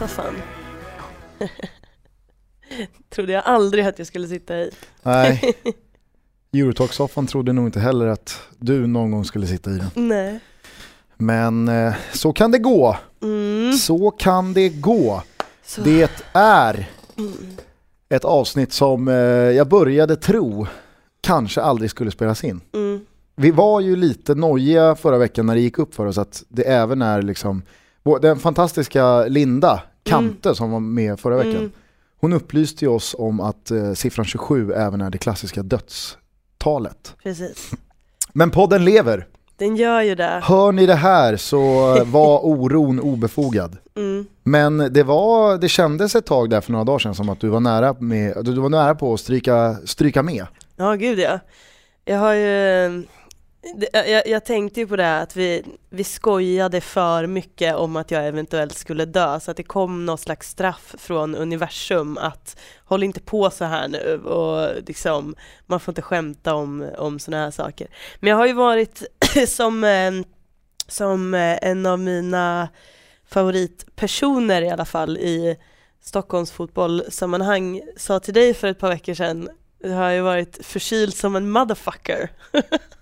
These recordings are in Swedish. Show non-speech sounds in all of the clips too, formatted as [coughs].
är Eurotalk-soffan. [laughs] Trodde jag aldrig att jag skulle sitta i. Nej, [laughs] Eurotalk-soffan trodde nog inte heller att du någon gång skulle sitta i den. Nej. Men eh, så kan det gå. Mm. Så kan det gå. Så. Det är Mm. ett avsnitt som eh, jag började tro kanske aldrig skulle spelas in. Mm. Vi var ju lite nojiga förra veckan när det gick upp för oss att det även är liksom den fantastiska Linda Kante som var med förra veckan. Mm. Hon upplyste ju oss om att eh, siffran 27 även är det klassiska dödstalet. Precis. [laughs] Men podden lever. Den gör ju det. Hör ni det här så [laughs] var oron obefogad. Mm. Men det, var, det kändes ett tag där för några dagar sedan som att du var nära, med, du var nära på att stryka, stryka med. Ja, gud ja. Jag har ju, det- jag, jag tänkte ju på det här att vi, vi skojade för mycket om att jag eventuellt skulle dö, så att det kom något slags straff från universum att håll inte på så här nu och liksom, man får inte skämta om, om sådana här saker. Men jag har ju varit [clears throat] som, eh, som eh, en av mina favoritpersoner i alla fall i Stockholms fotbollssammanhang sa till dig för ett par veckor sedan du har ju varit förkyld som en motherfucker. [laughs]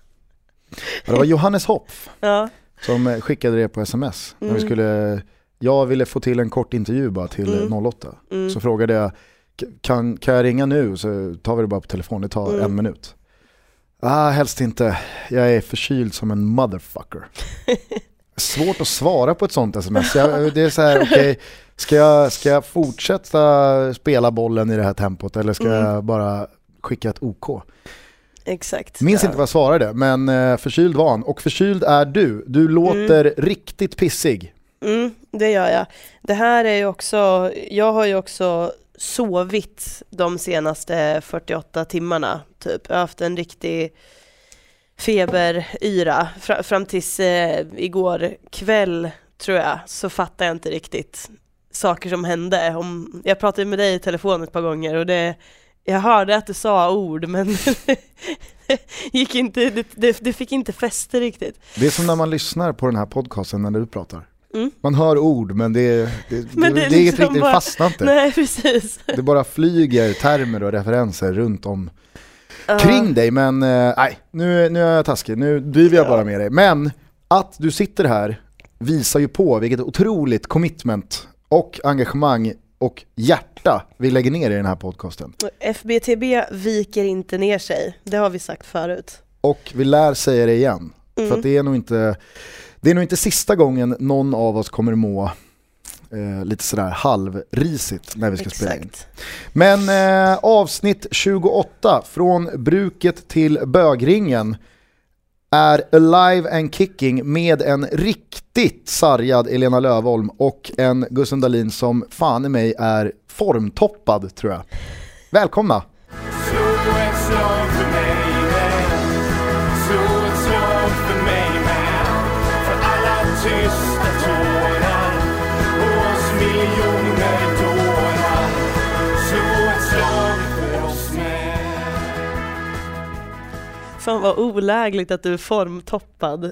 Det var Johannes Hopf Ja, som eh, skickade det på sms. När vi Mm. skulle, jag ville få till en kort intervju bara till Mm. eh, 08. mm. Så frågade jag, "K- kan, kan jag ringa nu så tar vi det bara på telefon, det tar Mm. en minut. Ah, helst inte, jag är förkyld som en motherfucker. [laughs] Svårt att svara på ett sånt sms. Jag, det är så här, okej, ska, jag, ska jag fortsätta spela bollen i det här tempot eller ska Mm. jag bara skicka ett OK? Exakt. Minns ja. inte vad jag svarade, men eh, förkyld var han. Och förkyld är du. Du låter riktigt pissig. Mm, det gör jag. Det här är ju också, jag har ju också sovit de senaste 48 timmarna typ. Jag har haft en riktig feberyra Fra, fram tills eh, igår kväll tror jag så fattade jag inte riktigt saker som hände. Om, jag pratade med dig i telefon ett par gånger och det, jag hörde att du sa ord men [laughs] gick inte, det, det, det fick inte fäste riktigt. Det är som när man lyssnar på den här podcasten när du pratar. Mm. Man hör ord men det, det, [laughs] Men det, det är det, är liksom riktigt, bara- det fastnar inte. Nej precis. Det bara flyger termer och referenser runt om Ja. kring dig. Men eh, nej, nu, nu är jag taskig, nu driver jag Ja. bara med dig. Men att du sitter här visar ju på vilket otroligt commitment och engagemang och hjärta vi lägger ner i den här podcasten. FBTB viker inte ner sig, det har vi sagt förut. Och vi lär säga det igen. För Mm. att det är nog inte, det är nog inte sista gången någon av oss kommer må eh, lite sådär halvrisigt när vi ska spela in. Exakt. Men eh, avsnitt 28, från bruket till bögringen, är alive and kicking med en riktigt sargad Elena Lövholm och en Gusten Dahlin som fan i mig är formtoppad tror jag. Välkomna! Fan vad olägligt att du är formtoppad.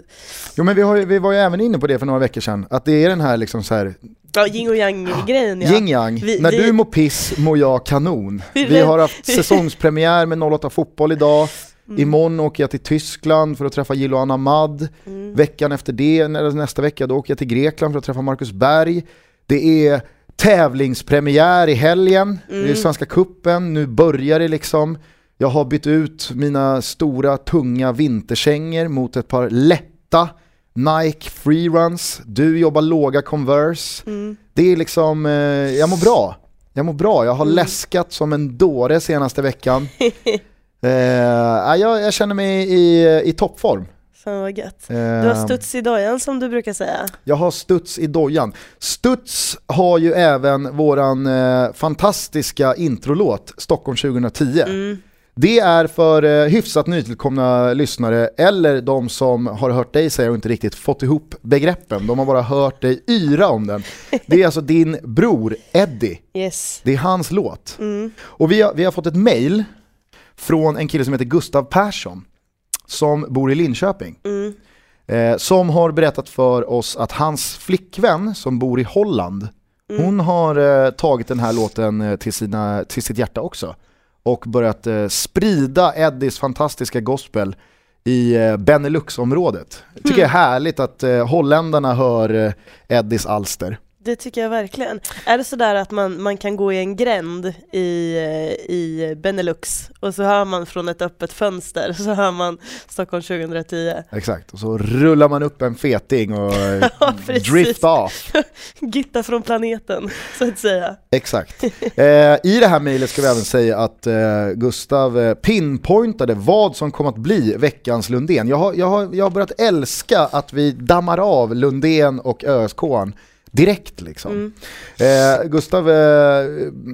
Jo men vi, har, vi var ju även inne på det för några veckor sedan, att det är den här liksom så här Ja, yin och yang grejen ja. yin yang, Vi- när vi- du mår piss mår jag kanon. Vi- har haft säsongspremiär med 08 fotboll idag, Mm. imorgon åker jag till Tyskland för att träffa Gillo Anamad, Mm. veckan efter det, nästa vecka, då åker jag till Grekland för att träffa Marcus Berg. Det är tävlingspremiär i helgen, det är Mm. Svenska Kuppen. nu börjar det liksom. Jag har bytt ut mina stora tunga vinterkängor mot ett par lätta Nike freeruns. Du jobbar låga Converse. Mm. Det är liksom, eh, jag mår bra. Jag mår bra, jag har Mm. läskat som en dåre senaste veckan. [laughs] eh, ja, jag, jag känner mig i, i toppform. Fan vad gött. Eh, Du har studs i dojan som du brukar säga. Jag har studs i dojan. Studs har ju även våran eh, fantastiska introlåt Stockholm 2010. Mm. Det är för eh, hyfsat nytillkomna lyssnare eller de som har hört dig säga och inte riktigt fått ihop begreppen. De har bara hört dig yra om den. Det är alltså din bror Eddie. Yes. Det är hans låt. Mm. Och vi har, vi har fått ett mail från en kille som heter Gustav Persson som bor i Linköping. Mm. eh, som har berättat för oss att hans flickvän som bor i Holland, Mm. hon har eh, tagit den här låten eh, till, sina, till sitt hjärta också och börjat eh, sprida Eddies fantastiska gospel i eh, Benelux-området. Jag tycker det är härligt att eh, holländarna hör eh, Eddies alster. Det tycker jag verkligen. Är det sådär att man, man kan gå i en gränd i, eh, i Benelux och så hör man från ett öppet fönster [laughs] så hör man Stockholm 2010. Exakt, och så rullar man upp en feting och [laughs] Ja, drift off. [laughs] Gitta från planeten, så att säga. Exakt. Eh, I det här mejlet ska vi även säga att eh, Gustav eh, pinpointade vad som kommer att bli veckans Lundén. Jag har, jag, har, jag har börjat älska att vi dammar av Lundén och ÖSK direkt liksom. Mm. Eh, Gustav, eh,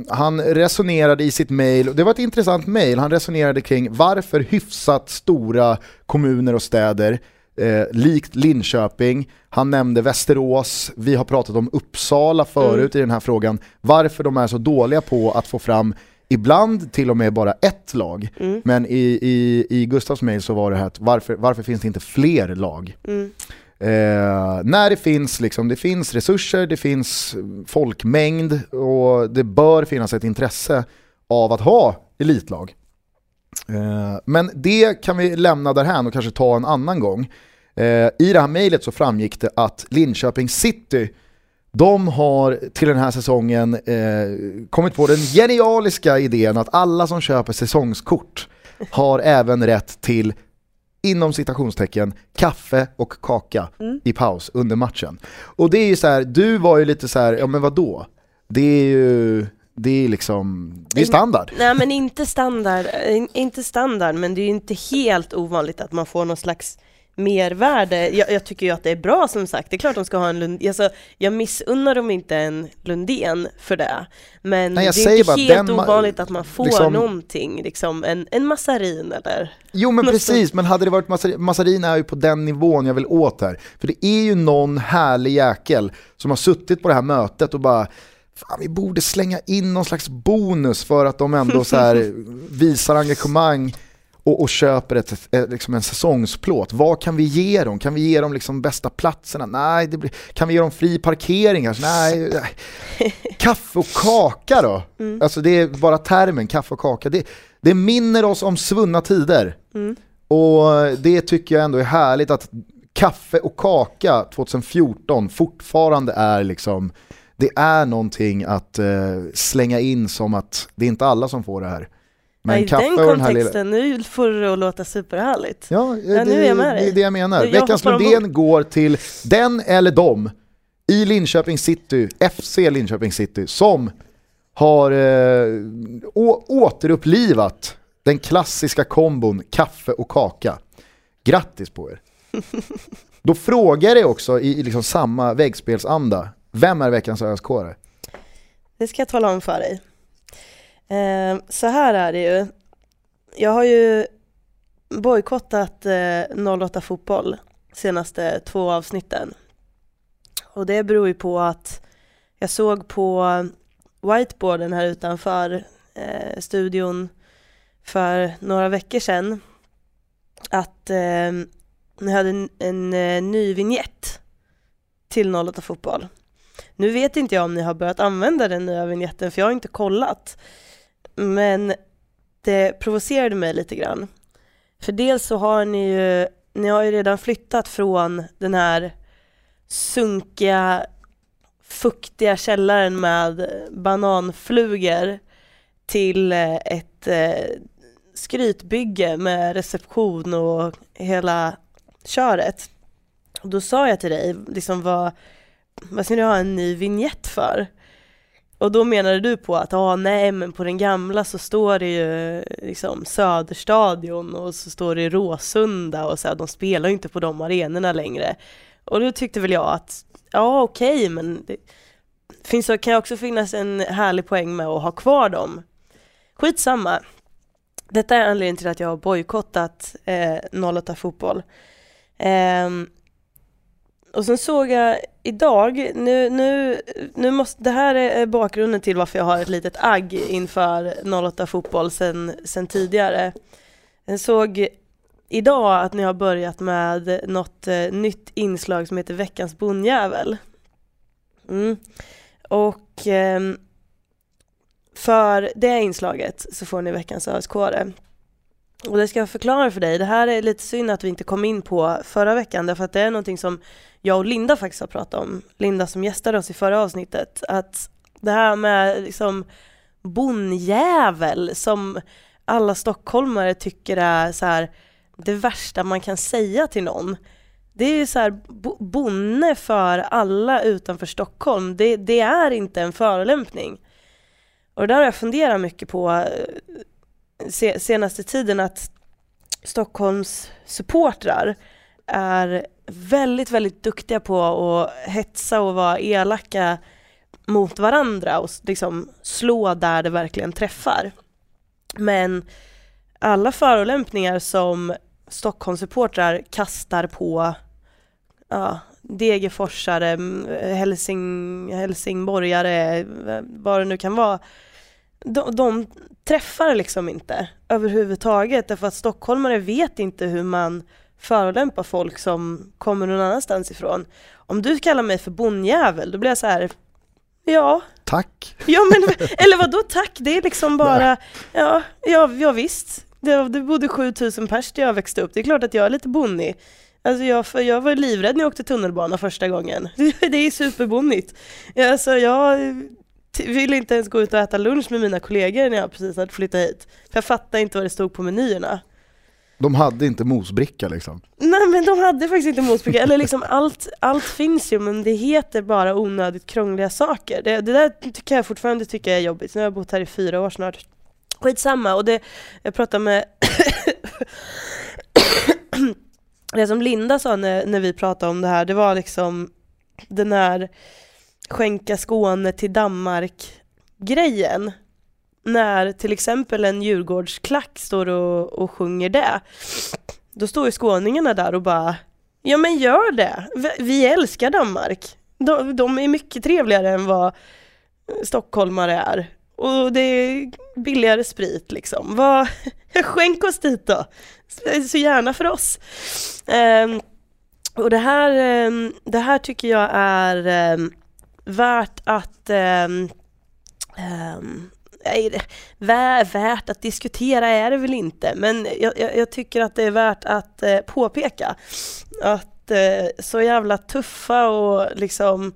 han resonerade i sitt och det var ett intressant mejl, han resonerade kring varför hyfsat stora kommuner och städer Eh, likt Linköping, han nämnde Västerås, vi har pratat om Uppsala förut i den här frågan, varför de är så dåliga på att få fram ibland till och med bara ett lag. Mm. Men i, i, i Gustavs mejl så var det här att varför, varför finns det inte fler lag? Eh, när det finns, liksom, det finns resurser, det finns folkmängd och det bör finnas ett intresse av att ha elitlag. Eh, men det kan vi lämna därhän och kanske ta en annan gång. Eh, I det här mejlet så framgick det att Linköping City de har till den här säsongen eh, kommit på den genialiska idén att alla som köper säsongskort har även rätt till inom citationstecken, kaffe och kaka i paus under matchen. Och det är ju så här, du var ju lite så här, ja men vadå? Det är ju, det är liksom, det är standard. Nej men inte standard, eh, inte standard, men det är ju inte helt ovanligt att man får någon slags mervärde. Jag, jag tycker ju att det är bra som sagt, det är klart de ska ha en Lund, alltså, jag missunnar dem inte en Lundén för det. Men Nej, det är inte helt ovanligt att man får liksom- någonting, liksom en, en massarin eller Jo men precis, men hade det varit Massarin, Massarin är ju på den nivån jag vill åt här. För det är ju någon härlig jäkel som har suttit på det här mötet och bara Fan, vi borde slänga in någon slags bonus för att de ändå så här [laughs] visar engagemang och, och köper ett, ett, liksom en säsongsplåt. Vad kan vi ge dem? Kan vi ge dem liksom bästa platserna? Nej, blir, kan vi ge dem fri parkering? kanske? Nej, nej. Kaffe och kaka då? [laughs] Alltså det är bara termen, kaffe och kaka. Det, det minner oss om svunna tider. Och det tycker jag ändå är härligt att kaffe och kaka 2014 fortfarande är liksom, det är någonting att eh, slänga in som att det är inte alla som får det här. Men i den och den lilla... kontexten, nu får det att låta superhärligt. Ja, Ja, det, nu är jag med det dig. är det jag menar. Jag Veckans Lundén går till den eller dem i Linköping City, FC Linköping City, som har eh, å- återupplivat den klassiska kombon kaffe och kaka. Grattis på er! [laughs] Då frågar jag också i, i liksom samma väggspelsanda, vem är veckans ÖSK? Det ska jag tala om för dig. Eh, så här är det ju. Jag har ju bojkottat eh, 08 fotboll senaste två avsnitten. Och det beror ju på att jag såg på whiteboarden här utanför eh, studion för några veckor sedan att eh, ni hade en, en en ny vignett till 08 fotboll. Nu vet inte jag om ni har börjat använda den nya vignetten för jag har inte kollat. Men det provocerade mig lite grann. För dels så har ni ju, ni har ju redan flyttat från den här sunkiga, fuktiga källaren med bananflugor till eh, ett eh, skrytbygge med reception och hela köret. Och då sa jag till dig, liksom vad, vad ska ni ha en ny vignett för? Och då menade du på att, ah, nej men på den gamla så står det ju liksom Söderstadion och så står det Råsunda och så här, de spelar ju inte på de arenorna längre. Och då tyckte väl jag att, ja okej men det finns, kan ju också finnas en härlig poäng med att ha kvar dem. Skitsamma. Detta är anledningen till att jag har bojkottat eh, 08 fotboll. Ehm, och sen såg jag idag, nu, nu, nu måste, det här är bakgrunden till varför jag har ett litet agg inför 08 fotboll sen, sen tidigare. Jag såg idag att ni har börjat med något eh, nytt inslag som heter Veckans bondjävel. Mm. Och eh, för det inslaget så får ni veckans ösk och det ska jag förklara för dig. Det här är lite synd att vi inte kom in på förra veckan därför att det är någonting som jag och Linda faktiskt har pratat om. Linda som gästade oss i förra avsnittet. Att det här med liksom bonnjävel som alla stockholmare tycker är så här det värsta man kan säga till någon. Det är ju så här, bonne för alla utanför Stockholm, det, det är inte en förolämpning. Och det där har jag funderat mycket på eh, senaste tiden att Stockholms supportrar är väldigt, väldigt duktiga på att hetsa och vara elaka mot varandra och liksom slå där det verkligen träffar. Men alla förolämpningar som Stockholmssupportrar kastar på ja, Degerforsare, mm, Helsing, Helsingborgare, vad det nu kan vara. De, de träffar liksom inte överhuvudtaget därför att stockholmare vet inte hur man förolämpar folk som kommer någon annanstans ifrån. Om du kallar mig för bonnjävel, då blir jag så här, ja. Tack. Ja men, eller vad då tack? Det är liksom bara, ja, ja, ja visst. Det, det bodde 7000 pers där jag växte upp, det är klart att jag är lite bonnig. Alltså jag, jag var livrädd när jag åkte tunnelbana första gången. [laughs] Det är superbonnigt. Alltså jag ville inte ens gå ut och äta lunch med mina kollegor när jag precis hade flyttat hit. För jag fattade inte vad det stod på menyerna. De hade inte mosbricka liksom? Nej men de hade faktiskt inte mosbricka, eller liksom allt, allt finns ju men det heter bara onödigt krångliga saker. Det, det där tycker jag fortfarande tycker är jobbigt, nu har jag bott här i fyra år snart. Skitsamma, och det, jag pratade med [coughs] det som Linda sa när, när vi pratade om det här, det var liksom den här skänka Skåne till Danmark-grejen. När till exempel en Djurgårdsklack står och, och sjunger det, då står ju skåningarna där och bara Ja men gör det! Vi älskar Danmark! De, de är mycket trevligare än vad stockholmare är. Och det är billigare sprit liksom. Vad, [laughs] skänk oss dit då! Så gärna för oss. Um, och det här, um, det här tycker jag är um, värt att ehm, ehm, nej, värt att diskutera är det väl inte, men jag, jag, jag tycker att det är värt att uh, påpeka att uh, så jävla tuffa och liksom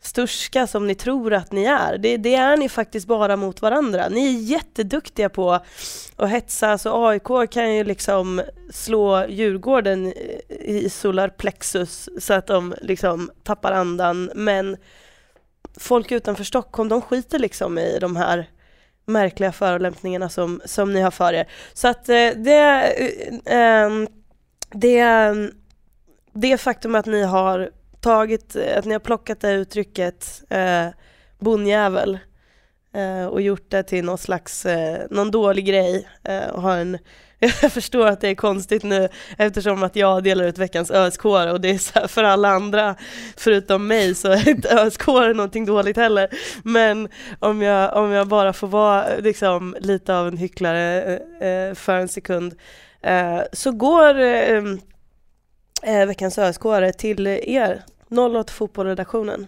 sturska som ni tror att ni är. Det, det, är ni faktiskt bara mot varandra. Ni är jätteduktiga på att hetsa, så AIK kan ju liksom slå Djurgården i solarplexus så att de liksom tappar andan, men folk utanför Stockholm, de skiter liksom i de här märkliga förolämpningarna som, som ni har för er. Så att eh, det, eh, ehm, det, det faktum att ni har tagit, att ni har plockat det uttrycket eh, bonnjävel eh, och gjort det till någon slags, eh, någon dålig grej eh, och har en [laughs] jag förstår att det är konstigt nu eftersom att jag delar ut veckans ösk och det är så för alla andra förutom mig så är inte [laughs] ösk någonting dåligt heller. Men om jag, om jag bara får vara liksom, lite av en hycklare eh, för en sekund eh, så går eh, eh, veckans ösk till er 08 Fotbollredaktionen.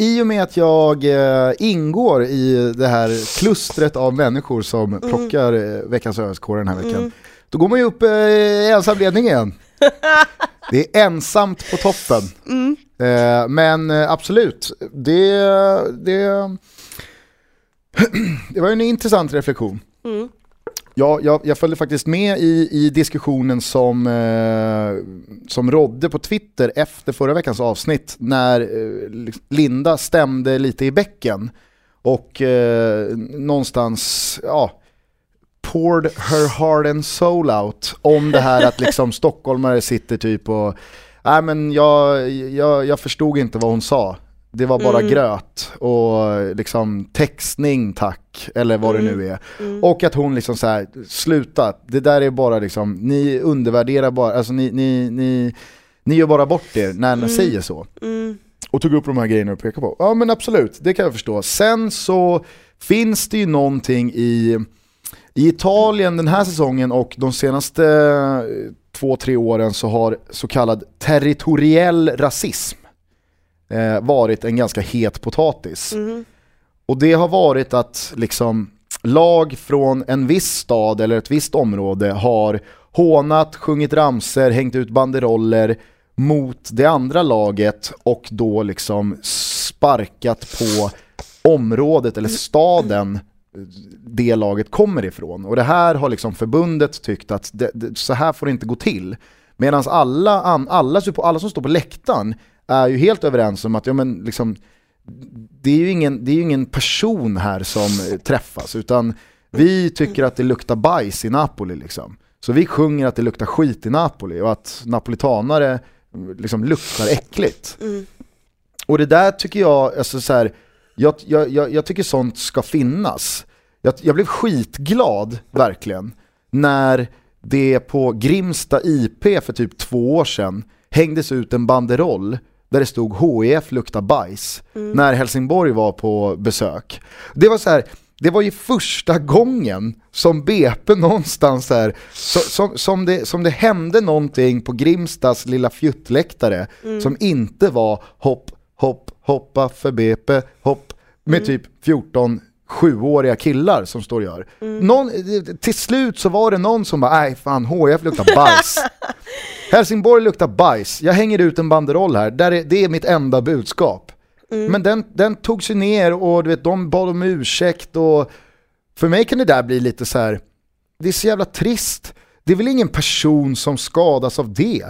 I och med att jag eh, ingår i det här klustret av människor som mm. plockar eh, veckans ösk den här veckan, mm. då går man ju upp eh, i ensam ledning igen. [laughs] det är ensamt på toppen. Mm. Eh, men eh, absolut, det, det, [clears throat] det var en intressant reflektion. Mm jag, jag, jag följde faktiskt med i, i diskussionen som, eh, som rådde på Twitter efter förra veckans avsnitt när eh, liksom, Linda stämde lite i bäcken och eh, någonstans, ja, poured her heart and soul out om det här att liksom stockholmare sitter typ och, nej men jag, jag, jag förstod inte vad hon sa det var bara mm. gröt och liksom textning tack, eller vad mm. det nu är. Mm. Och att hon liksom så här, sluta, det där är bara liksom, ni undervärderar bara, alltså ni, ni, ni, ni gör bara bort er när ni mm. säger så. Mm. Och tog upp de här grejerna och pekade på. Ja men absolut, det kan jag förstå. Sen så finns det ju någonting i, I Italien den här säsongen och de senaste eh, två, tre åren så har så kallad territoriell rasism eh, varit en ganska het potatis. Mm. Och det har varit att liksom lag från en viss stad eller ett visst område har hånat, sjungit ramser, hängt ut banderoller mot det andra laget och då liksom sparkat på området eller staden det laget kommer ifrån. Och det här har liksom förbundet tyckt att det, det, så här får det inte gå till. Medan alla, alla, alla som står på läktaren är ju helt överens om att ja, men liksom, det är ju ingen, det är ingen person här som träffas utan vi tycker att det luktar bajs i Napoli liksom. Så vi sjunger att det luktar skit i Napoli och att napolitanare liksom luktar äckligt. Mm. Och det där tycker jag, alltså så här, jag, jag, jag, jag tycker sånt ska finnas. Jag, jag blev skitglad, verkligen, när det på Grimsta IP för typ två år sedan hängdes ut en banderoll där det stod HIF luktar bajs när Helsingborg var på besök. Det var så här, det var ju första gången som BP någonstans så här, så, som, som, det, som det hände någonting på Grimstas lilla fjuttläktare som inte var hopp, hopp, hoppa för BP, hopp, med typ 14 sjuåriga killar som står och gör. Någon, till slut så var det någon som bara, nej fan HIF luktar bajs. [laughs] Helsingborg luktar bajs, jag hänger ut en banderoll här, där är, det är mitt enda budskap. Men den, den tog sig ner och du vet, de bad om ursäkt och för mig kan det där bli lite så här. det är så jävla trist. Det är väl ingen person som skadas av det.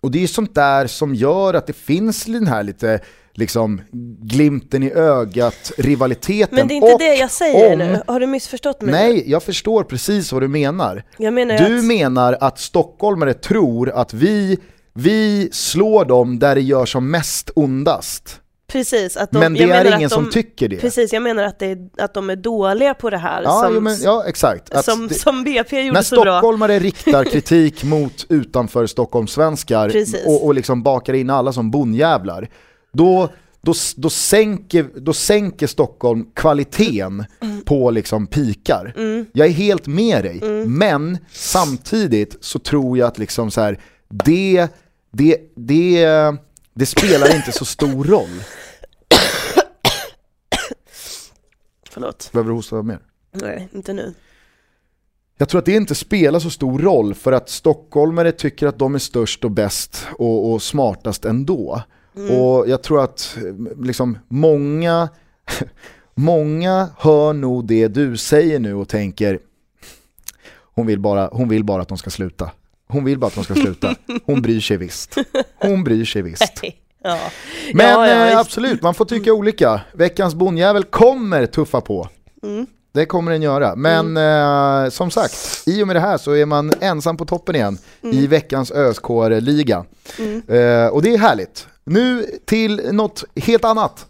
Och det är ju sånt där som gör att det finns den här lite liksom glimten i ögat, rivaliteten. Men det är inte Och det jag säger om- nu. Har du missförstått mig? Nej, jag förstår precis vad du menar. Jag menar Du att... menar att stockholmare tror att vi, vi slår dem där det gör som mest ondast. Precis, att de, Men det är ingen att som de, tycker det. Precis, jag menar att, det är, att de är dåliga på det här Ja, som, jo, men, ja exakt. Att som, det, som BP gjorde när så bra. stockholmare riktar kritik mot utanför Stockholmssvenskar [laughs] och, och liksom bakar in alla som bondjävlar, då, då, då, sänker, då sänker Stockholm kvaliteten Mm. på liksom pikar. Jag är helt med dig, Mm. men samtidigt så tror jag att liksom så här, det, det, det, det spelar inte så stor roll. Förlåt, Behöver du hosta mer? nej inte nu. Jag tror att det inte spelar så stor roll för att stockholmare tycker att de är störst och bäst och, och smartast ändå. Och jag tror att liksom många, [laughs] många hör nog det du säger nu och tänker hon vill, bara, hon vill bara att de ska sluta. Hon vill bara att de ska sluta. Hon [laughs] bryr sig visst. Hon bryr sig visst. [laughs] Ja. Men ja, ja, eh, absolut, man får tycka olika. Veckans bondjävel kommer tuffa på. Mm. Det kommer den göra. Men eh, som sagt, i och med det här så är man ensam på toppen igen Mm. i veckans ÖSK-liga. Eh, och det är härligt. Nu till något helt annat.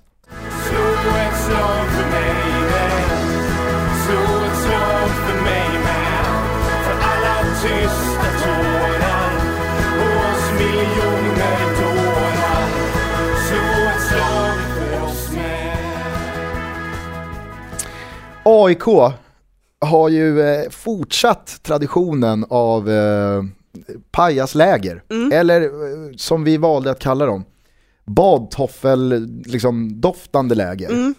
AIK har ju eh, fortsatt traditionen av eh, pajasläger, eller eh, som vi valde att kalla dem, badtoffel, liksom doftande läger.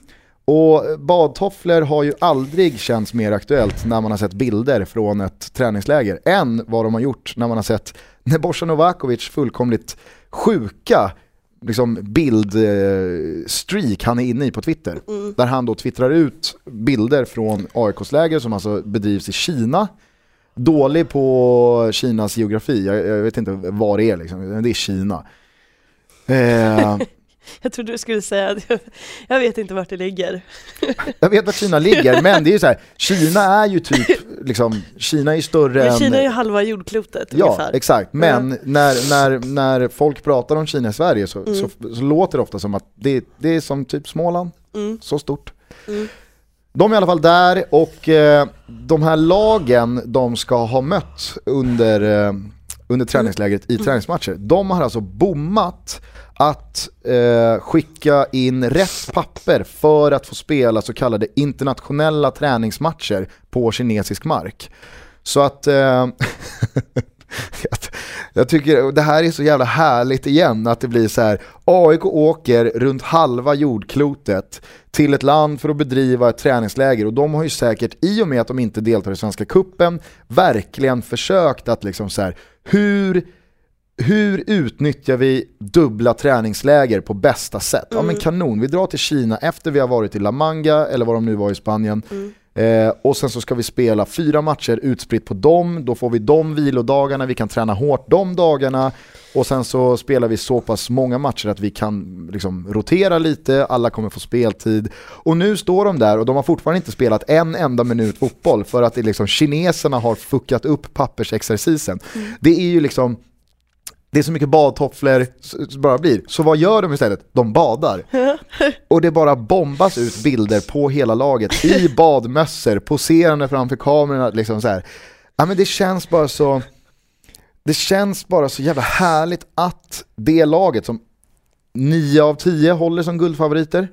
Och badtofflor har ju aldrig känts mer aktuellt när man har sett bilder från ett träningsläger än vad de har gjort när man har sett Nebojsa Novakovic fullkomligt sjuka liksom bildstreak han är inne i på Twitter. Där han då twittrar ut bilder från AIKs läger som alltså bedrivs i Kina. Dålig på Kinas geografi, jag, jag vet inte var det är liksom, men det är Kina. Eh, [laughs] Jag trodde du skulle säga att jag, jag vet inte vart det ligger. jag vet var Kina ligger, men det är ju så här, Kina är ju typ, liksom, Kina är ju större Men. Kina är ju halva jordklotet Ja, ungefär. exakt. Men när, när, när folk pratar om Kina i Sverige så, så, så låter det ofta som att det, det är som typ Småland, Mm. så stort. De är i alla fall där och eh, de här lagen de ska ha mött under, eh, under träningslägret i träningsmatcher. De har alltså bommat att eh, skicka in rätt papper för att få spela så kallade internationella träningsmatcher på kinesisk mark. Så att eh, [laughs] jag tycker det här är så jävla härligt igen att det blir så här. AIK åker runt halva jordklotet till ett land för att bedriva ett träningsläger och de har ju säkert i och med att de inte deltar i Svenska Kuppen verkligen försökt att liksom så här, hur hur utnyttjar vi dubbla träningsläger på bästa sätt? Ja men kanon, vi drar till Kina efter vi har varit i La Manga eller vad de nu var i Spanien. Eh, och sen så ska vi spela fyra matcher utspritt på dem, då får vi de vilodagarna, vi kan träna hårt de dagarna och sen så spelar vi så pass många matcher att vi kan liksom rotera lite, alla kommer få speltid. Och nu står de där och de har fortfarande inte spelat en enda minut fotboll för att det liksom, kineserna har fuckat upp pappersexercisen. Det är ju liksom det är så mycket badtofflor som bara blir. Så vad gör de istället? De badar. [laughs] Och det bara bombas ut bilder på hela laget i [laughs] badmössor, poserande framför kamerorna. Liksom så här. Ja, men det känns bara så det känns bara så jävla härligt att det laget som 9 av 10 håller som guldfavoriter,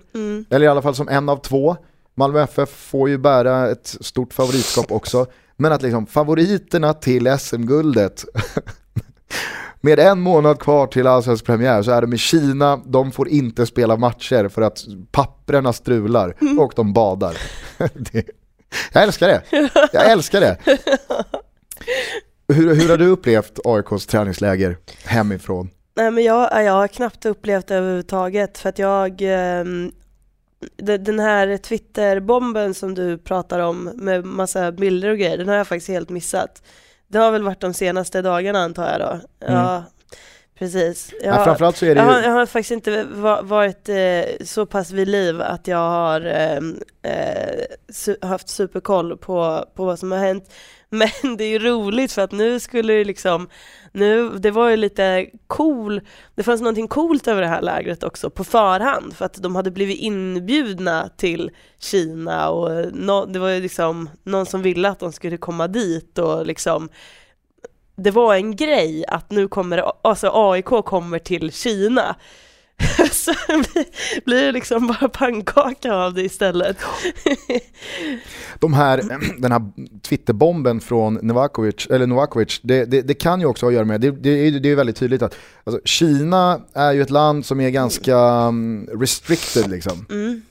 eller i alla fall som en av två. Malmö FF får ju bära ett stort favoritskap också. Men att liksom favoriterna till SM-guldet [laughs] med en månad kvar till allsvensk premiär så är de i Kina, de får inte spela matcher för att papprena strular och de badar. [laughs] Det, jag älskar det, jag älskar det. Hur, hur har du upplevt AIKs träningsläger hemifrån? Nej men jag, jag har knappt upplevt det överhuvudtaget för att jag ehm, de- den här Twitterbomben som du pratar om med massa bilder och grejer, den har jag faktiskt helt missat. Det har väl varit de senaste dagarna antar jag då. Ja, precis. Jag. Ja, har- framförallt så är det jag, har, ju, jag har faktiskt inte va- varit eh, så pass vid liv att jag har ehm, eh, su- haft superkoll på, på vad som har hänt. [laughs] Men det är ju roligt för att nu skulle det liksom, nu, det var ju lite cool, det fanns någonting coolt över det här lägret också på förhand för att de hade blivit inbjudna till Kina och nå- det var ju liksom någon som ville att de skulle komma dit och liksom det var en grej att nu kommer, alltså AIK kommer till Kina. [laughs] Så blir- det liksom bara pannkaka av det istället. [laughs] de här, [clears throat] den här Twitterbomben från Novakovic, eller Novakovic det, det, det kan ju också ha att göra med, det, det, är- det är väldigt tydligt att alltså, Kina är ju ett land som är ganska um, restricted liksom. Mm.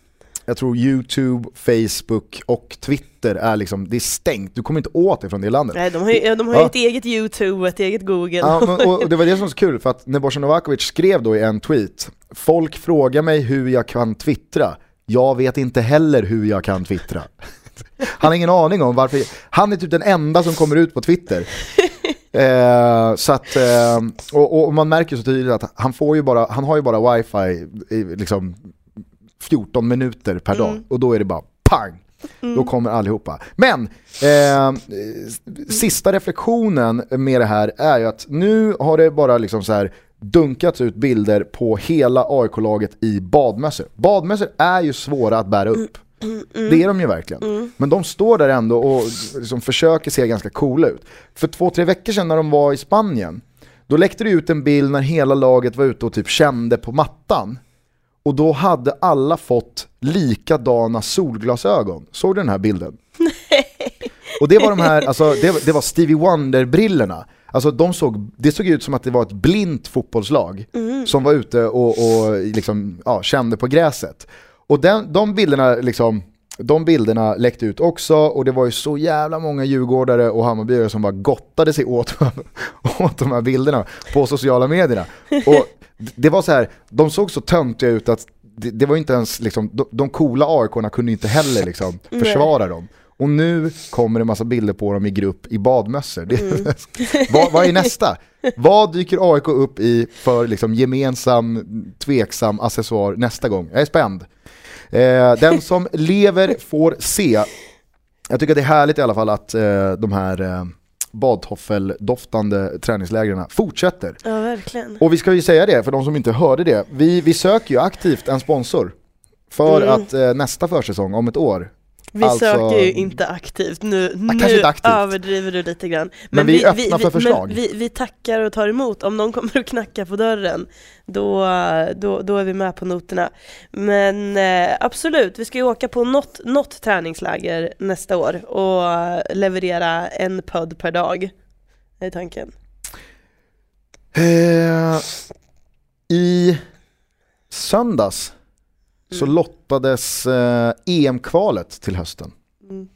Jag tror YouTube, Facebook och Twitter är liksom, det är stängt, du kommer inte åt det från det landet. Nej, de har ju, de har ju Ja. ett eget YouTube ett eget Google. Ja, men, och, det var det som var så kul, för att Nebojsa Novakovic skrev då i en tweet, folk frågar mig hur jag kan twittra, jag vet inte heller hur jag kan twittra. [laughs] Han har ingen aning om varför, han är typ den enda som kommer ut på Twitter. [laughs] Eh, så att, eh, och, och man märker så tydligt att han, får ju bara, han har ju bara wifi liksom 14 minuter per dag och då är det bara pang! Då kommer allihopa. Men eh, sista reflektionen med det här är ju att nu har det bara liksom så här dunkats ut bilder på hela AIK-laget i badmössor. Badmössor är ju svåra att bära upp. Det är de ju verkligen. Men de står där ändå och liksom försöker se ganska coola ut. För två, tre veckor sedan när de var i Spanien, då läckte det ut en bild när hela laget var ute och typ kände på mattan. Och då hade alla fått likadana solglasögon. Såg du den här bilden? Och det var de här, alltså det, det var Stevie Wonder-brillorna. Alltså de såg, det såg ut som att det var ett blint fotbollslag som var ute och, och liksom, ja, kände på gräset. Och den, de bilderna liksom, de bilderna läckte ut också och det var ju så jävla många djurgårdare och Hammarbyare som bara gottade sig åt, [laughs] åt de här bilderna på sociala medierna. Och det var så här, de såg så töntiga ut att det, det var inte ens liksom, de, de coola AIK-arna kunde inte heller liksom [laughs] försvara dem. Och nu kommer det massa bilder på dem i grupp i badmössor. Det, [laughs] vad, vad är nästa? Vad dyker AIK upp i för liksom gemensam, tveksam accessoar nästa gång? Jag är spänd. Eh, den som lever får se. Jag tycker att det är härligt i alla fall att eh, de här eh, badtoffeldoftande träningslägren fortsätter. Ja, verkligen. Och vi ska ju säga det, för de som inte hörde det, vi, vi söker ju aktivt en sponsor för Mm. att eh, nästa försäsong, om ett år, Vi Alltså- söker ju inte aktivt, nu, nu aktivt. överdriver du lite grann. Men vi är öppna för förslag. Men vi, vi tackar och tar emot, om någon kommer och knackar på dörren, då, då, då är vi med på noterna. Men eh, absolut, vi ska ju åka på något, något träningsläger nästa år och leverera en podd per dag, är tanken. Eh, I söndags så Mm. lottades eh, EM-kvalet till hösten. Mm.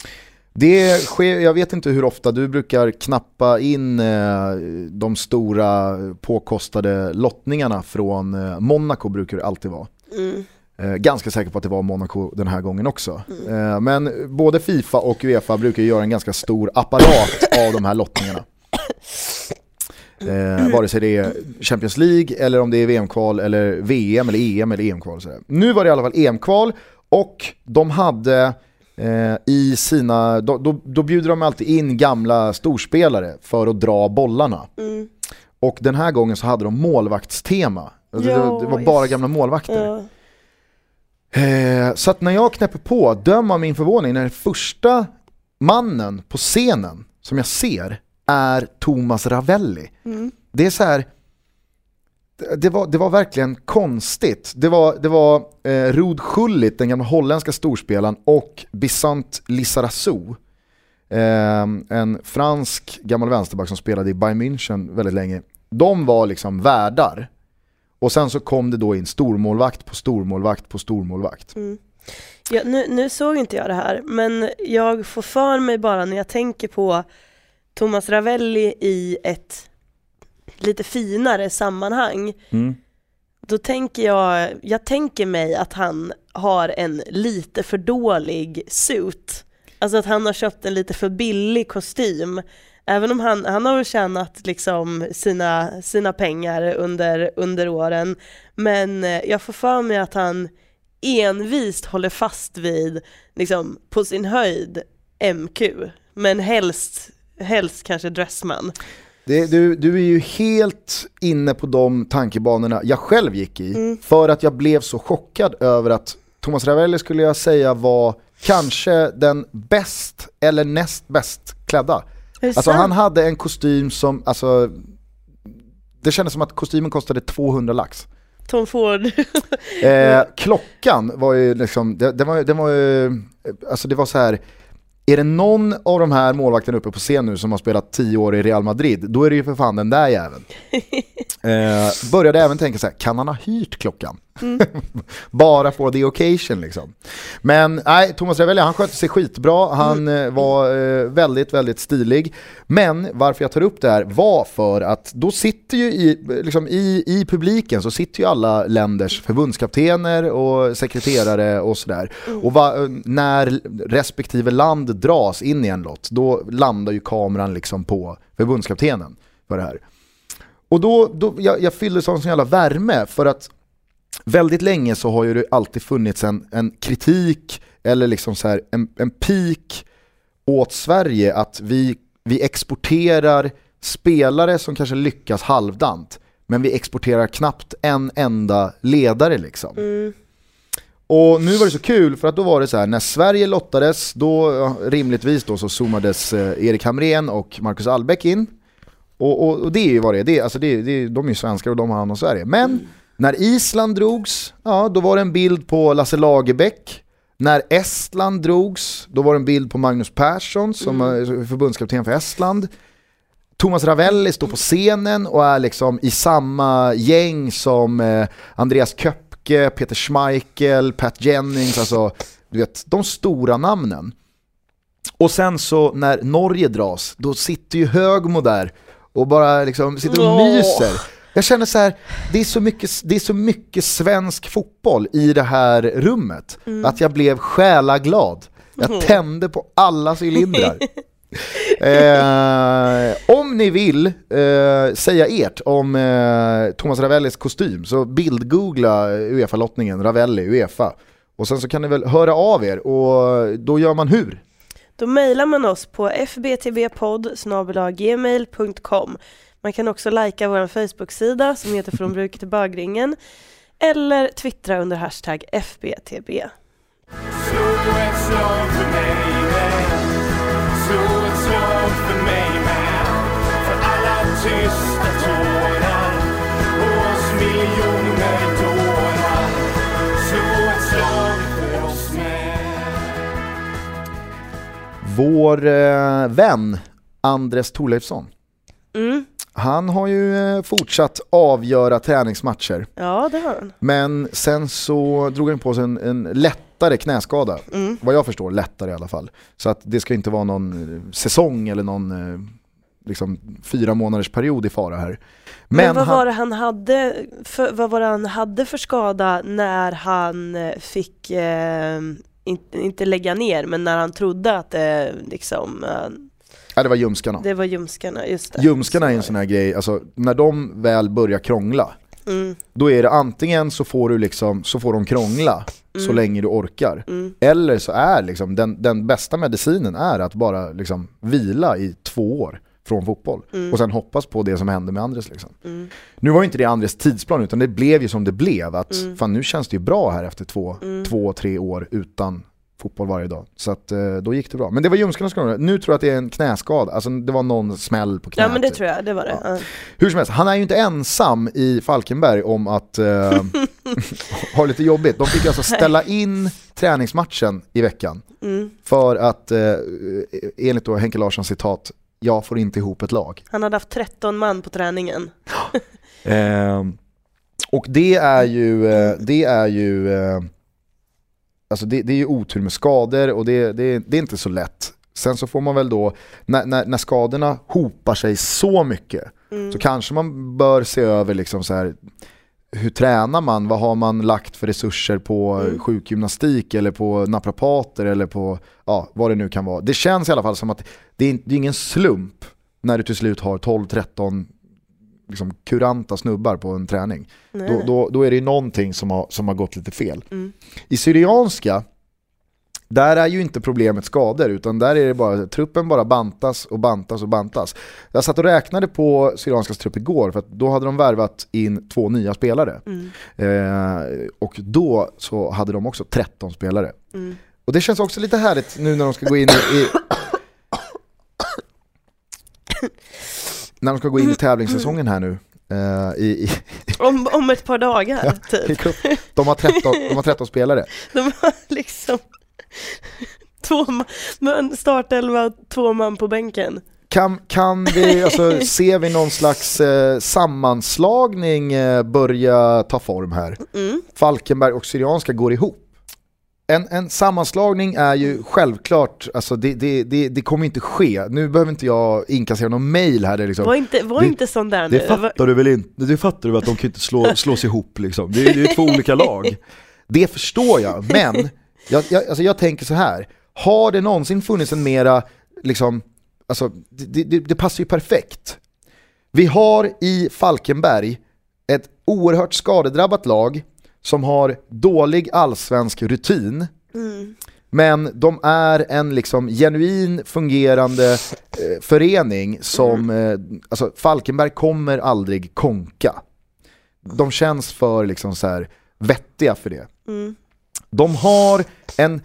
Det sker, jag vet inte hur ofta du brukar knappa in eh, de stora påkostade lottningarna från eh, Monaco brukar det alltid vara. Mm. Eh, ganska säker på att det var Monaco den här gången också. Eh, men både Fifa och Uefa brukar göra en ganska stor apparat av de här lottningarna. [coughs] Eh, vare sig det är Champions League eller om det är VM-kval eller VM eller EM eller EM-kval. Nu var det i alla fall EM-kval och de hade eh, i sina, då, då, då bjuder de alltid in gamla storspelare för att dra bollarna. Mm. Och den här gången så hade de målvaktstema. Alltså, det, Ja, det var bara gamla målvakter. Ja. Eh, så att när jag knäpper på, döm av min förvåning, när den första mannen på scenen som jag ser är Thomas Ravelli. Mm. Det är så här. det- var, det var verkligen konstigt. Det var, det var eh, Rod Schullit, den gamla holländska storspelaren, och Bissant Lizarazu. Eh, en fransk gammal vänsterback som spelade i Bayern München väldigt länge. De var liksom värdar. Och sen så kom det då in stormålvakt på stormålvakt på stormålvakt. Mm. Ja, nu, nu såg inte jag det här, men jag får för mig bara när jag tänker på Thomas Ravelli i ett lite finare sammanhang, då tänker jag, jag tänker mig att han har en lite för dålig suit. Alltså att han har köpt en lite för billig kostym. Även om han, han har tjänat liksom sina, sina pengar under, under åren. Men eh, jag får för mig att han envist håller fast vid, liksom på sin höjd, MQ. Men helst, helst kanske Dressman. Det, du, du är ju helt inne på de tankebanorna jag själv gick i. Mm. För att jag blev så chockad över att Thomas Ravelli skulle jag säga var kanske den bäst eller näst bäst klädda. Alltså sant? han hade en kostym som, alltså det kändes som att kostymen kostade 200 lax. Tom Ford. Eh, klockan var ju liksom, det, det var, det var ju, alltså det var så här. Är det någon av de här målvakterna uppe på scen nu som har spelat 10 år i Real Madrid, då är det ju för fan den där jäveln. [laughs] Eh, började även tänka så här, kan han ha hyrt klockan? [laughs] Bara for the occasion liksom. Men nej, Thomas Ravelli han skötte sig skitbra, han eh, var eh, väldigt, väldigt stilig. Men varför jag tar upp det här var för att då sitter ju i, liksom i, i publiken så sitter ju alla länders förbundskaptener och sekreterare och sådär. Och va, när respektive land dras in i en lott, då landar ju kameran liksom på förbundskaptenen för det här. Och då, då jag, jag fyller sån sån jävla värme för att väldigt länge så har ju det alltid funnits en, en kritik eller liksom så här, en, en peak åt Sverige att vi, vi exporterar spelare som kanske lyckas halvdant men vi exporterar knappt en enda ledare liksom. Mm. Och nu var det så kul för att då var det så här, när Sverige lottades, då rimligtvis då så zoomades eh, Erik Hamrén och Marcus Albeck in. Och, och, och det är ju vad det är, det alltså det, det, de är ju svenskar och de har hand om Sverige. Men när Island drogs, ja då var det en bild på Lasse Lagerbäck. När Estland drogs, då var det en bild på Magnus Persson som är förbundskapten för Estland. Thomas Ravelli står på scenen och är liksom i samma gäng som eh, Andreas Köpke, Peter Schmeichel, Pat Jennings, alltså du vet, de stora namnen. Och sen så när Norge dras, då sitter ju Högmo där och bara liksom sitter och myser. Jag känner så här, det är så, mycket, det är så mycket svensk fotboll i det här rummet att jag blev själaglad. Jag tände på alla cylindrar. [laughs] [laughs] Eh, om ni vill eh, säga ert om eh, Thomas Ravellis kostym så bildgoogla Uefa-lottningen, Ravelli, Uefa. Och sen så kan ni väl höra av er och då gör man hur? Då mejlar man oss på fbtvpodd gmail.com. Man kan också likea vår Facebook-sida som heter Från bruket till bögringen eller twittra under hashtag FBTB. Slå ett slag för mig. Slå slag för mig med. För alla tysta tårar och oss miljoner dårar. Slå ett slag för oss med. Vår eh, vän Andres Thorleifsson, Mm. han har ju eh, fortsatt avgöra träningsmatcher. Ja, det har han. Men sen så drog han på sig en, en lättare knäskada. Mm. Vad jag förstår, lättare i alla fall. Så att det ska inte vara någon eh, säsong eller någon eh, liksom, fyra månaders period i fara här. Men, vad han, var det han hade för, vad var det han hade för skada när han eh, fick, eh, inte, inte lägga ner, men när han trodde att det liksom, ja, det var ljumskarna. det var ljumskarna, just det. Ljumskarna är en sån här grej, alltså, när de väl börjar krångla, Mm, då är det antingen så får, du liksom, så får de krångla så länge du orkar. mm, Eller så är liksom, den, den bästa medicinen är att bara liksom, vila i två år från fotboll. Och sen hoppas på det som hände med Andres. Liksom. mm, Nu var ju inte det Andres tidsplan utan det blev ju som det blev. Att Mm. fan, nu känns det ju bra här efter två, två tre år utan fotboll varje dag. Så att, eh, då gick det bra. Men det var ljumskarnas skada. Nu tror jag att det är en knäskada. Alltså det var någon smäll på knät. Ja men det typ. tror jag, det var det. Ja. Hur som helst, han är ju inte ensam i Falkenberg om att eh, [laughs] [laughs] ha lite jobbigt. De fick alltså ställa in träningsmatchen i veckan. Mm. För att, eh, enligt då Henke Larssons citat, jag får inte ihop ett lag. Han hade haft 13 man på träningen. [gasps] Ehm, och det är ju, eh, det är ju, eh, alltså det, det är ju otur med skador och det, det, det är inte så lätt. Sen så får man väl då, när, när, när skadorna hopar sig så mycket, så kanske man bör se över liksom så här, hur tränar man? Vad har man lagt för resurser på sjukgymnastik eller på naprapater eller på ja, vad det nu kan vara. Det känns i alla fall som att det är, det är ingen slump när du till slut har 12-13 liksom kuranta snubbar på en träning. Nej. Då, då, då är det någonting som har, som har gått lite fel. Mm. I Syrianska, där är ju inte problemet skador utan där är det bara, truppen bara bantas och bantas och bantas. Jag satt och räknade på Syrianskas trupp igår för att då hade de värvat in två nya spelare. Mm. Eh, och då så hade de också 13 spelare. Mm. Och det känns också lite härligt nu när de ska gå in i [coughs] [coughs] när de ska gå in i tävlingssäsongen här nu. eh, i, i, [laughs] Om, om ett par dagar, i typ. de, har 13, de har 13 spelare. [laughs] De har liksom två man, startelva två man på bänken. Kan, kan vi, alltså, [laughs] ser vi någon slags eh, sammanslagning eh, börja ta form här? Mm. Falkenberg och Syrianska går ihop. En, en sammanslagning är ju självklart, alltså det, det, det, det kommer inte ske. Nu behöver inte jag inkassera någon mail här. Liksom. Var inte, var Det- inte sån där nu. Det fattar du väl inte? Det fattar du att de kan inte slå, [laughs] slås ihop liksom. Det är ju två olika lag. Det förstår jag, men jag, jag, alltså jag tänker så här. Har det någonsin funnits en mera, liksom, alltså det, det, det passar ju perfekt. Vi har i Falkenberg ett oerhört skadedrabbat lag som har dålig allsvensk rutin. Mm. Men de är en liksom genuin fungerande eh, förening som, eh, alltså Falkenberg kommer aldrig konka. De känns för liksom så här vettiga för det. Mm. De har en eh,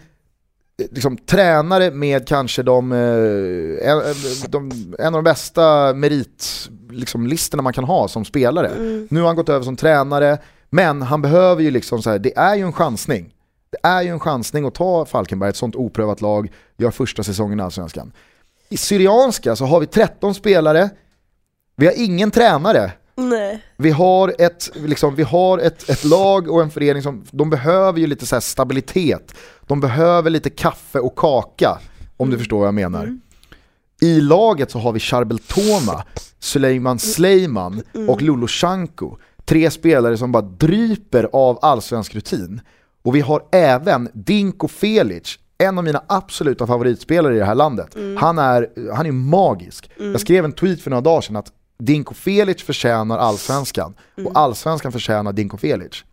liksom, tränare med kanske de, eh, en, de, en av de bästa meritlistorna liksom, man kan ha som spelare. Nu har han gått över som tränare, men han behöver ju liksom så här, det är ju en chansning. Det är ju en chansning att ta Falkenberg, ett sånt oprövat lag, gör första säsongen i Allsvenskan. I Syrianska så har vi 13 spelare, vi har ingen tränare, Nej. vi har, ett, liksom, vi har ett, ett lag och en förening som de behöver ju lite så stabilitet. De behöver lite kaffe och kaka, om du förstår vad jag menar. I laget så har vi Charbel Toma, Suleiman Sleiman och Lolo Shanko. Tre spelare som bara dryper av allsvensk rutin. Och vi har även Dinko Felic, en av mina absoluta favoritspelare i det här landet. Han, är, han är magisk. Jag skrev en tweet för några dagar sedan att Dinko Felic förtjänar allsvenskan och allsvenskan förtjänar Dinko Felic.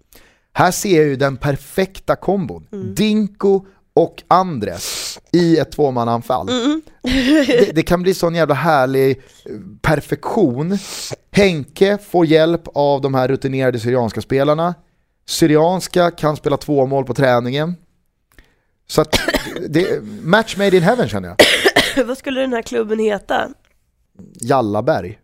Här ser jag ju den perfekta kombon. Dinko och Andres i ett tvåmananfall. Det, det kan bli sån jävla härlig eh, perfektion. Henke får hjälp av de här rutinerade Syrianska spelarna. Syrianska kan spela två mål på träningen. Så att, det, match made in heaven känner jag. Vad skulle den här klubben heta? Jallaberg.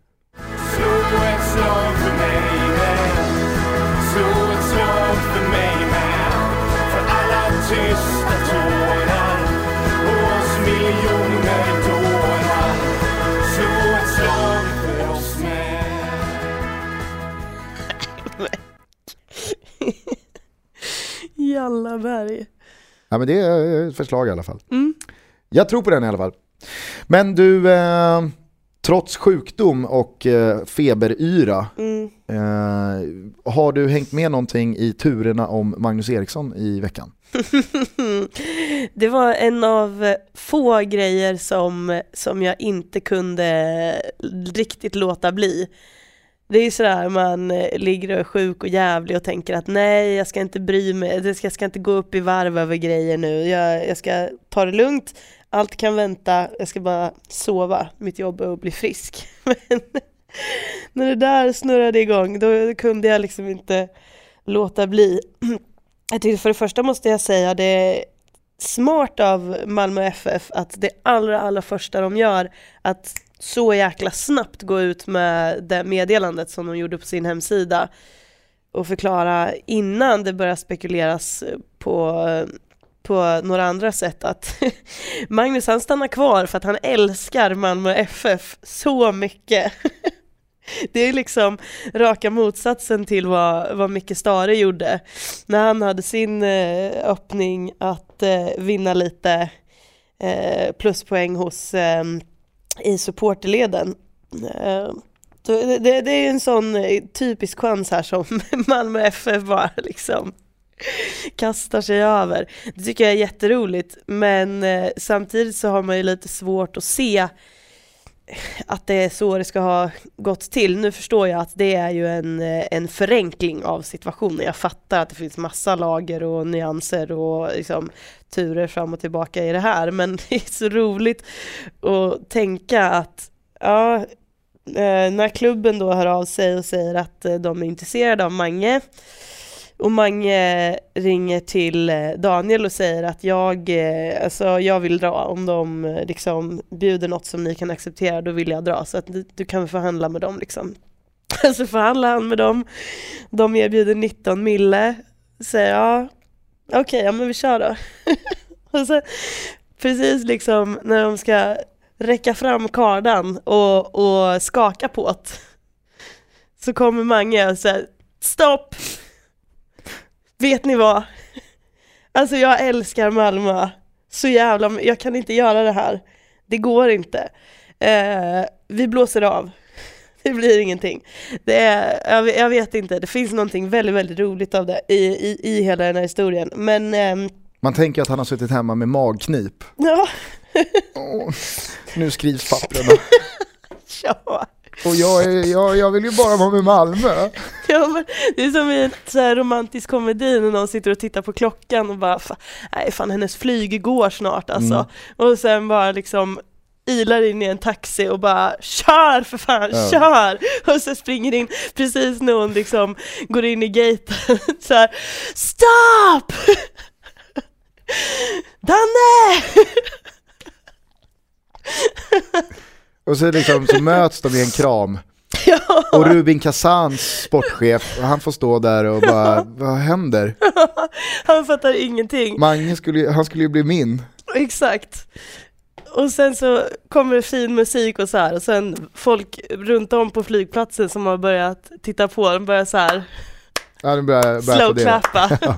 Jallaberg. Ja men det är ett förslag i alla fall. Mm. Jag tror på den i alla fall. Men du, eh, trots sjukdom och eh, feberyra, Mm. eh, har du hängt med någonting i turerna om Magnus Eriksson i veckan? [laughs] Det var en av eh, få grejer som, som jag inte kunde riktigt låta bli. Det är ju sådär man eh, ligger och är sjuk och jävlig och tänker att nej, jag ska inte bry mig, jag ska, inte gå upp i varv över grejer nu, jag, jag ska ta det lugnt, allt kan vänta, jag ska bara sova, mitt jobb är att bli frisk. [laughs] Men när det där snurrade igång, då kunde jag liksom inte låta bli. [clears throat] Jag tyckte för det första måste jag säga det är smart av Malmö FF att det allra, allra första de gör att så jäkla snabbt gå ut med det meddelandet som de gjorde på sin hemsida och förklara innan det börjar spekuleras på, på några andra sätt att [laughs] Magnus han stannar kvar för att han älskar Malmö FF så mycket. [laughs] Det är liksom raka motsatsen till vad, vad Micke Stare gjorde när han hade sin eh, öppning att eh, vinna lite eh, pluspoäng hos i supporterleden. Eh, det, det, det är en sån eh, typisk chans här som [laughs] Malmö FF bara liksom kastar sig över. Det tycker jag är jätteroligt men eh, samtidigt så har man ju lite svårt att se att det är så det ska ha gått till. Nu förstår jag att det är ju en, en förenkling av situationen. Jag fattar att det finns massa lager och nyanser och liksom turer fram och tillbaka i det här, men [laughs] det är så roligt att tänka att ja, eh, när klubben då hör av sig och säger att eh, de är intresserade av Mange och Mange ringer till eh, Daniel och säger att jag, alltså jag vill dra, om de liksom bjuder något som ni kan acceptera då vill jag dra, så att du, du kan förhandla med dem liksom. [laughs] Så förhandlar han med dem, de erbjuder 19 mille, säger ja, okej, ja men vi kör då. [laughs] och så, precis liksom när de ska räcka fram kardan och, och skaka på det, så kommer Mange och säger stopp! Vet ni vad? Alltså jag älskar Malmö så jävla jag kan inte göra det här. Det går inte. Eh, vi blåser av. [laughs] Det blir ingenting. Det är, jag, jag vet inte, det finns någonting väldigt, väldigt roligt av det i, i, i hela den här historien. Men ehm, Man tänker att han har suttit hemma med magknip. ja, [laughs] Åh, nu skrivs papperna. [laughs] ja. Och jag, jag, jag vill ju bara vara med Malmö. Ja, men det är som i en så här romantisk komedi när någon sitter och tittar på klockan och bara "Fa- nej fan hennes flyg går snart alltså. Mm. Och sen bara liksom ilar in i en taxi och bara kör för fan, Ja. kör! Och så springer in precis när hon liksom går in i gaten [laughs] så här stopp! [laughs] Danne! [laughs] Och så, liksom, så möts de i en kram. Ja, Och Rubin Kazans sportchef, han får stå där och bara, vad händer? han fattar ingenting. Mange skulle, han skulle ju bli min. Exakt. Och sen så kommer det fin musik och så här och sen folk runt om på flygplatsen som har börjat titta på, de börjar så här Ja, börjar, börjar slow applådera. clappa.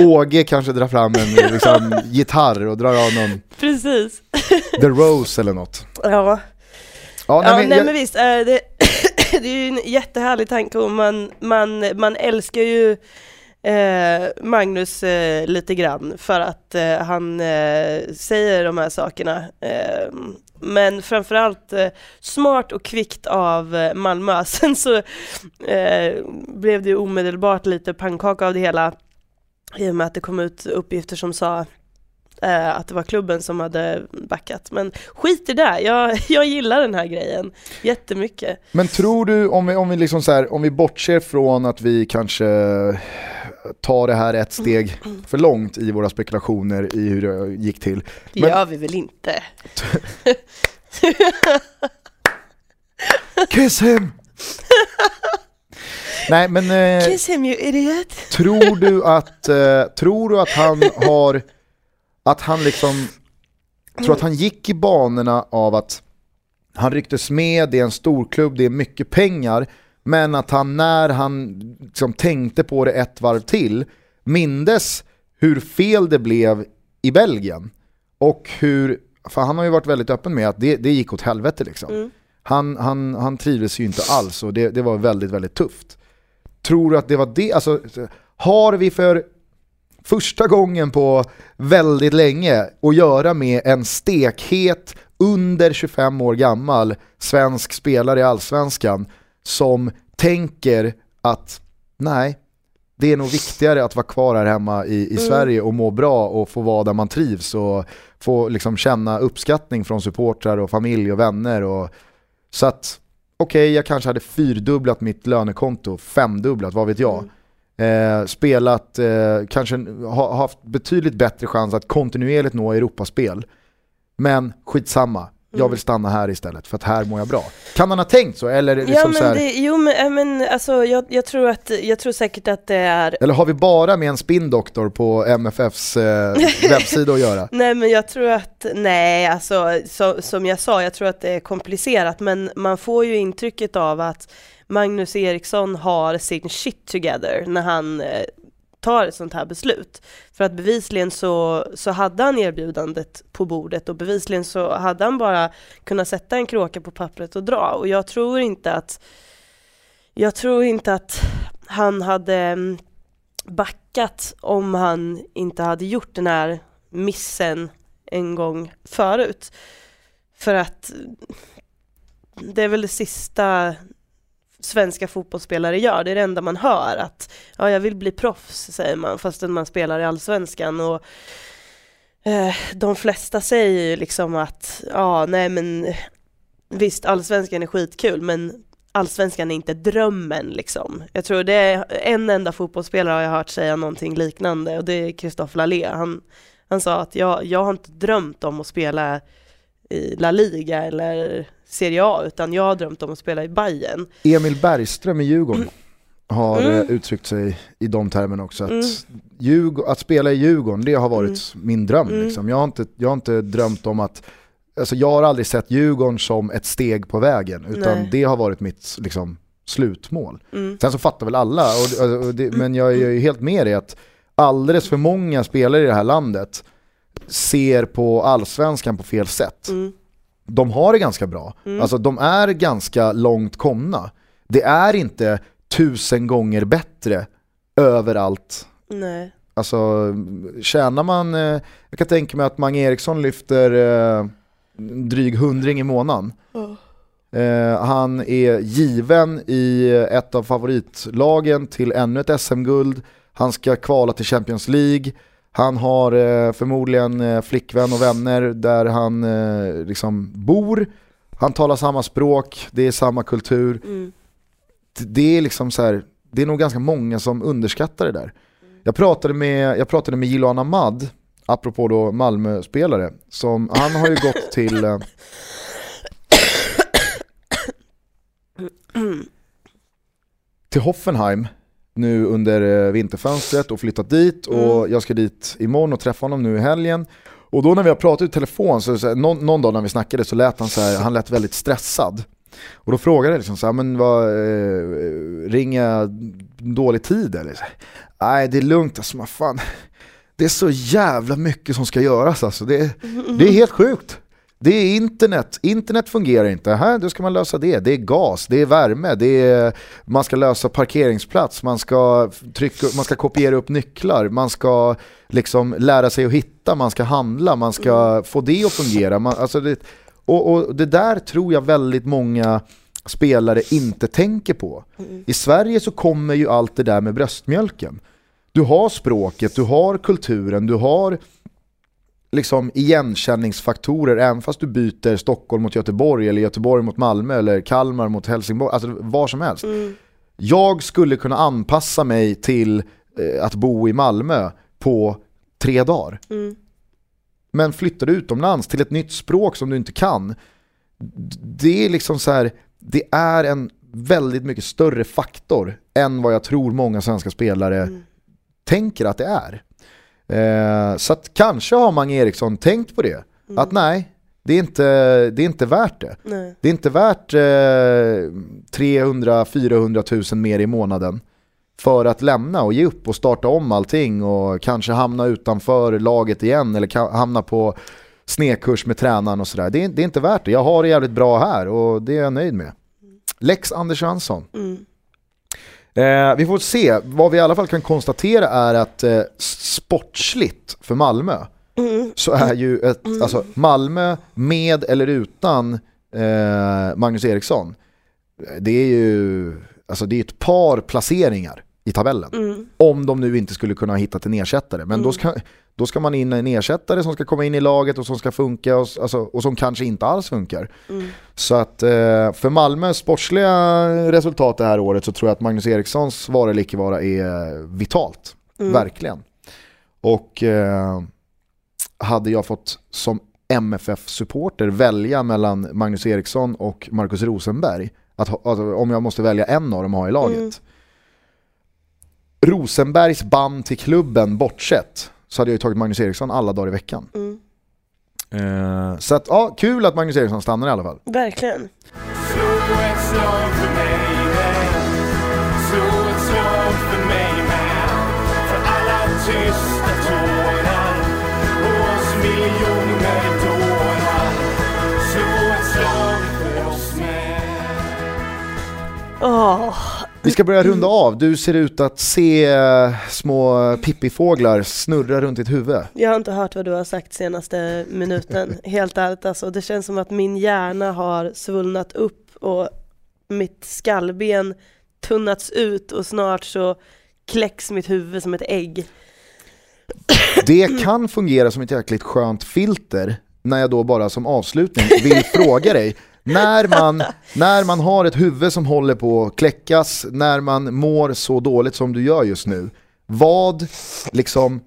Åge [laughs] kanske drar fram en liksom, gitarr och drar av någon Precis. [laughs] The Rose eller något. Ja, Ja, ja nej, men, nej jag, men visst, eh, det, [coughs] det är ju en jättehärlig tanke och man, man, man älskar ju eh, Magnus eh, lite grann för att eh, han eh, säger de här sakerna. Eh, men framförallt eh, smart och kvickt av eh, Malmö. [laughs] Sen så eh, blev det omedelbart lite pannkaka av det hela i och med att det kom ut uppgifter som sa eh, att det var klubben som hade backat. Men skit i det, jag, [laughs] jag gillar den här grejen jättemycket. men tror du, om vi, om, vi liksom så här, om vi bortser från att vi kanske ta det här ett steg för långt i våra spekulationer i hur det gick till. Det Men- gör vi väl inte? [laughs] Kiss him! Nej men eh, Kiss him you idiot! tror du att, eh, tror du att han har, att han liksom, tror att han gick i banorna av att han rycktes med, det är en storklubb, det är mycket pengar, men att han när han liksom tänkte på det ett varv till, mindes hur fel det blev i Belgien. Och hur, för han har ju varit väldigt öppen med att det, det gick åt helvete liksom. Han, han, han trivdes ju inte alls och det, det var väldigt, väldigt tufft. Tror du att det var det, alltså har vi för första gången på väldigt länge att göra med en stekhet under 25 år gammal svensk spelare i allsvenskan som tänker att nej, det är nog viktigare att vara kvar här hemma i, i Sverige och må bra och få vara där man trivs och få liksom känna uppskattning från supportrar och familj och vänner. Och, så att okej, jag kanske hade fyrdubblat mitt lönekonto, femdubblat, vad vet jag. Eh, spelat, eh, kanske ha, haft betydligt bättre chans att kontinuerligt nå Europaspel. Men skitsamma, jag vill stanna här istället för att här mår jag bra. Kan han ha tänkt så? Eller, det Ja liksom så men här, det, jo men, men alltså jag, jag tror att, jag tror säkert att det är eller har vi bara med en spindoktor på MFFs eh, [laughs] webbsida att göra? Nej men jag tror att, nej alltså så, som jag sa, jag tror att det är komplicerat men man får ju intrycket av att Magnus Eriksson har sin shit together när han eh, tar ett sånt här beslut. För att bevisligen så, så hade han erbjudandet på bordet och bevisligen så hade han bara kunnat sätta en kråka på pappret och dra och jag tror inte att jag tror inte att han hade mm, backat om han inte hade gjort den här missen en gång förut. För att mm, det är väl det sista svenska fotbollsspelare gör, det är det enda man hör att ja, jag vill bli proffs säger man fastän man spelar i allsvenskan och eh, de flesta säger ju liksom att ja, nej men visst allsvenskan är skitkul men allsvenskan är inte drömmen liksom. Jag tror det är en enda fotbollsspelare har jag hört säga någonting liknande och det är Christophe Lallé. Han, han sa att jag, jag har inte drömt om att spela i La Liga eller Serie A utan jag har drömt om att spela i Bayern. Emil Bergström i Djurgården har Mm. eh, uttryckt sig i de termerna också. Att, Mm. Djurg- att spela i Djurgården, det har varit min dröm. Mm. Liksom. Jag, har inte, jag har inte drömt om att, alltså jag har aldrig sett Djurgården som ett steg på vägen, utan Nej. det har varit mitt liksom, slutmål. Mm. Sen så fattar väl alla, och, och det, men jag är ju helt med i att alldeles för många spelare i det här landet ser på allsvenskan på fel sätt Mm. de har det ganska bra. Alltså de är ganska långt komna. Det är inte tusen gånger bättre överallt. Nej. Alltså tjänar man, eh, jag kan tänka mig att Mange Eriksson lyfter eh, dryg hundring i månaden. Eh, han är given i ett av favoritlagen till ännu ett SM-guld. Han ska kvala till Champions League. Han har eh, förmodligen eh, flickvän och vänner där han eh, liksom bor. Han talar samma språk, det är samma kultur. Mm. Det- Det är liksom så här, det är nog ganska många som underskattar det där. Jag pratade med, jag pratade med Jiloan Ahmad, apropå då Malmö-spelare, som, han har ju gått [laughs] till eh, [coughs] till Hoffenheim nu under eh, vinterfönstret och flyttat dit och jag ska dit imorgon och träffa honom nu i helgen. Och då när vi har pratat i telefon, så, så här, någon, någon dag när vi snackade så lät han så här, han lät väldigt stressad. Och då frågade jag liksom så här, men vad, eh, ringer jag dålig tid eller? Så Nej det är lugnt alltså, fan. Det är så jävla mycket som ska göras alltså. Det, det är helt sjukt. Det är internet, internet fungerar inte. Här, då ska man lösa det. Det är gas, det är värme, det är, man ska lösa parkeringsplats, man ska, trycka, man ska kopiera upp nycklar, man ska liksom lära sig att hitta, man ska handla, man ska få det att fungera. Man, alltså det, och, och det där tror jag väldigt många spelare inte tänker på. I Sverige så kommer ju allt det där med bröstmjölken. Du har språket, du har kulturen, du har liksom igenkänningsfaktorer även fast du byter Stockholm mot Göteborg eller Göteborg mot Malmö eller Kalmar mot Helsingborg, alltså var som helst. Jag skulle kunna anpassa mig till eh, att bo i Malmö på tre dagar. Mm. Men flyttar du utomlands till ett nytt språk som du inte kan, det är liksom så här, det är en väldigt mycket större faktor än vad jag tror många svenska spelare Mm. tänker att det är. Eh, så kanske har Mange Eriksson tänkt på det. Mm. Att nej, det är inte, det är inte värt det. Nej. Det är inte värt eh, 300-400 000 mer i månaden för att lämna och ge upp och starta om allting och kanske hamna utanför laget igen eller hamna på snedkurs med tränaren och sådär. Det, är- det är inte värt det. Jag har det jävligt bra här och det är jag nöjd med. Lex Anders Svensson. Mm. Eh, vi får se, vad vi i alla fall kan konstatera är att eh, sportsligt för Malmö Mm. så är ju ett, alltså Malmö med eller utan eh, Magnus Eriksson, det är ju alltså det är ett par placeringar i tabellen. Mm. Om de nu inte skulle kunna ha hittat en ersättare. Men då, ska, då ska man in en ersättare som ska komma in i laget och som ska funka och, alltså, och som kanske inte alls funkar. Mm. Så att eh, för Malmös sportsliga resultat det här året så tror jag att Magnus Erikssons vara eller icke vara är vitalt. Mm. Verkligen. Och eh, hade jag fått som MFF-supporter välja mellan Magnus Eriksson och Marcus Rosenberg, att, alltså, om jag måste välja en av dem att ha i laget. Mm. Rosenbergs band till klubben bortsett så hade jag ju tagit Magnus Eriksson alla dagar i veckan. Mm. Eh, så att, ja, kul att Magnus Eriksson stannar i alla fall. Verkligen. Ett Vi ska börja runda av. Du ser ut att se eh, små pippifåglar snurra runt ditt huvud. jag har inte hört vad du har sagt senaste minuten. [laughs] Helt ärligt alltså. Det känns som att min hjärna har svullnat upp och mitt skallben tunnats ut och snart så kläcks mitt huvud som ett ägg. Det kan fungera som ett jäkligt skönt filter när jag då bara som avslutning vill [laughs] fråga dig när man, [laughs] när man har ett huvud som håller på att kläckas, när man mår så dåligt som du gör just nu, vad, liksom,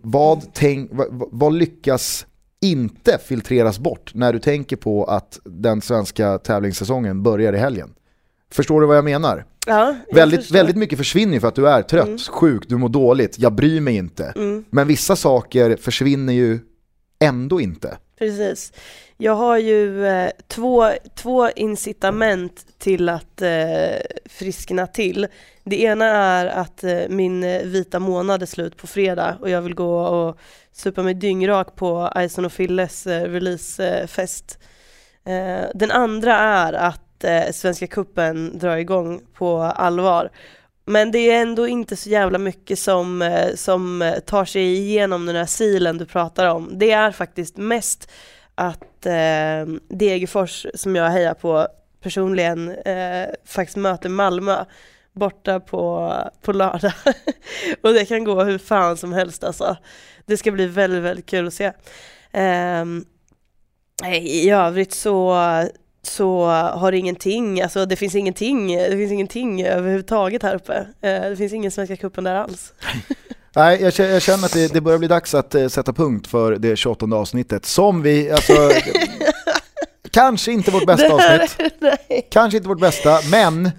vad, tänk, vad, vad lyckas inte filtreras bort när du tänker på att den svenska tävlingssäsongen börjar i helgen? Förstår du vad jag menar? Ja, jag Väldigt, förstår. väldigt mycket försvinner för att du är trött, sjuk, du mår dåligt, jag bryr mig inte. Mm. Men vissa saker försvinner ju ändå inte. Precis. Jag har ju eh, två, två incitament till att eh, friskna till. Det ena är att eh, min eh, vita månad är slut på fredag och jag vill gå och supa mig dyngrak på Ison och Filles eh, releasefest. Eh, den andra är att eh, Svenska Kuppen drar igång på allvar. Men det är ändå inte så jävla mycket som, eh, som eh, tar sig igenom den här silen du pratar om. Det är faktiskt mest att eh, Degerfors, som jag hejar på personligen, eh, faktiskt möter Malmö borta på, på lördag. [laughs] och det kan gå hur fan som helst alltså. Det ska bli väldigt, väldigt kul att se. Eh, I övrigt så, så har ingenting, alltså det finns ingenting, det finns ingenting överhuvudtaget här uppe. Eh, det finns ingen Svenska cupen där alls. [laughs] Nej, jag känner, jag känner att det, det börjar bli dags att eh, sätta punkt för det 28 avsnittet. Som vi, alltså, [laughs] kanske inte vårt bästa här- avsnitt, nej. kanske inte vårt bästa, men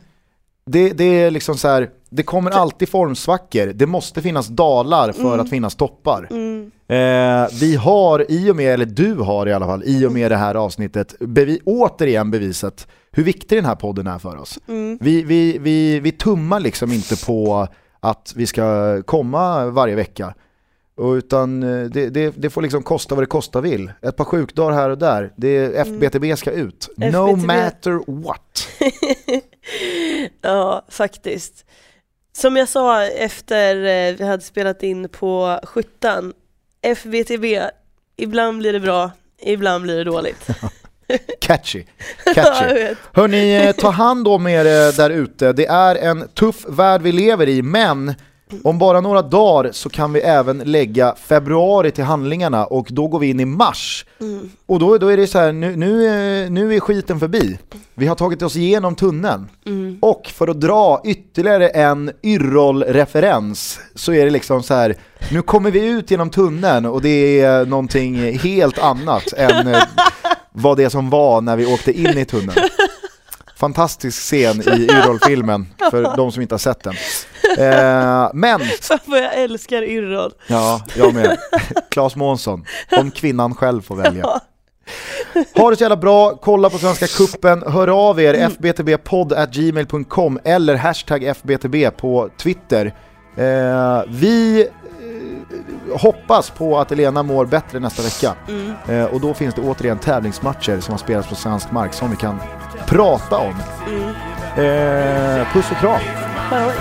det, det är liksom så här, det kommer alltid formsvackor. Det måste finnas dalar för att finnas toppar. Mm, Eh, vi har i och med, eller du har i alla fall, i och med det här avsnittet bevi återigen bevisat hur viktig den här podden är för oss. mm, Vi, vi, vi, vi tummar liksom inte på att vi ska komma varje vecka. Utan eh, det, det, det får liksom kosta vad det kosta vill. Ett par sjukdagar här och där. Det, FBTB ska ut. No FBTB. matter what. [laughs] ja, faktiskt. Som jag sa efter eh, vi hade spelat in på skyttan, FBTB, ibland blir det bra, ibland blir det dåligt. [laughs] Catchy. [laughs] Catchy. Hörni, eh, ta hand om er eh, där ute. Det är en tuff värld vi lever i, men Om bara några dagar så kan vi även lägga februari till handlingarna och då går vi in i mars. Och då, då är det så här, nu, nu, är- nu är skiten förbi. Vi har tagit oss igenom tunneln. Och för att dra ytterligare en Yrrol-referens så är det liksom så här, nu kommer vi ut genom tunneln och det är någonting helt annat än [laughs] vad det som var när vi åkte in i tunneln. [laughs] Fantastisk scen i Yrrol-filmen för de som inte har sett den. Eh, men, [laughs] vad jag älskar Yrrol. ja, jag med. Claes Månsson, om kvinnan själv får välja. Ha det så jävla bra, kolla på Svenska Kuppen, hör av er, fbtbpodd.gmail.com eller hashtag fbtb på Twitter. Eh, vi hoppas på att Elena mår bättre nästa vecka. Eh, och då finns det återigen tävlingsmatcher som har spelats på svensk mark som vi kan prata om. Eh, puss och kram! Fan,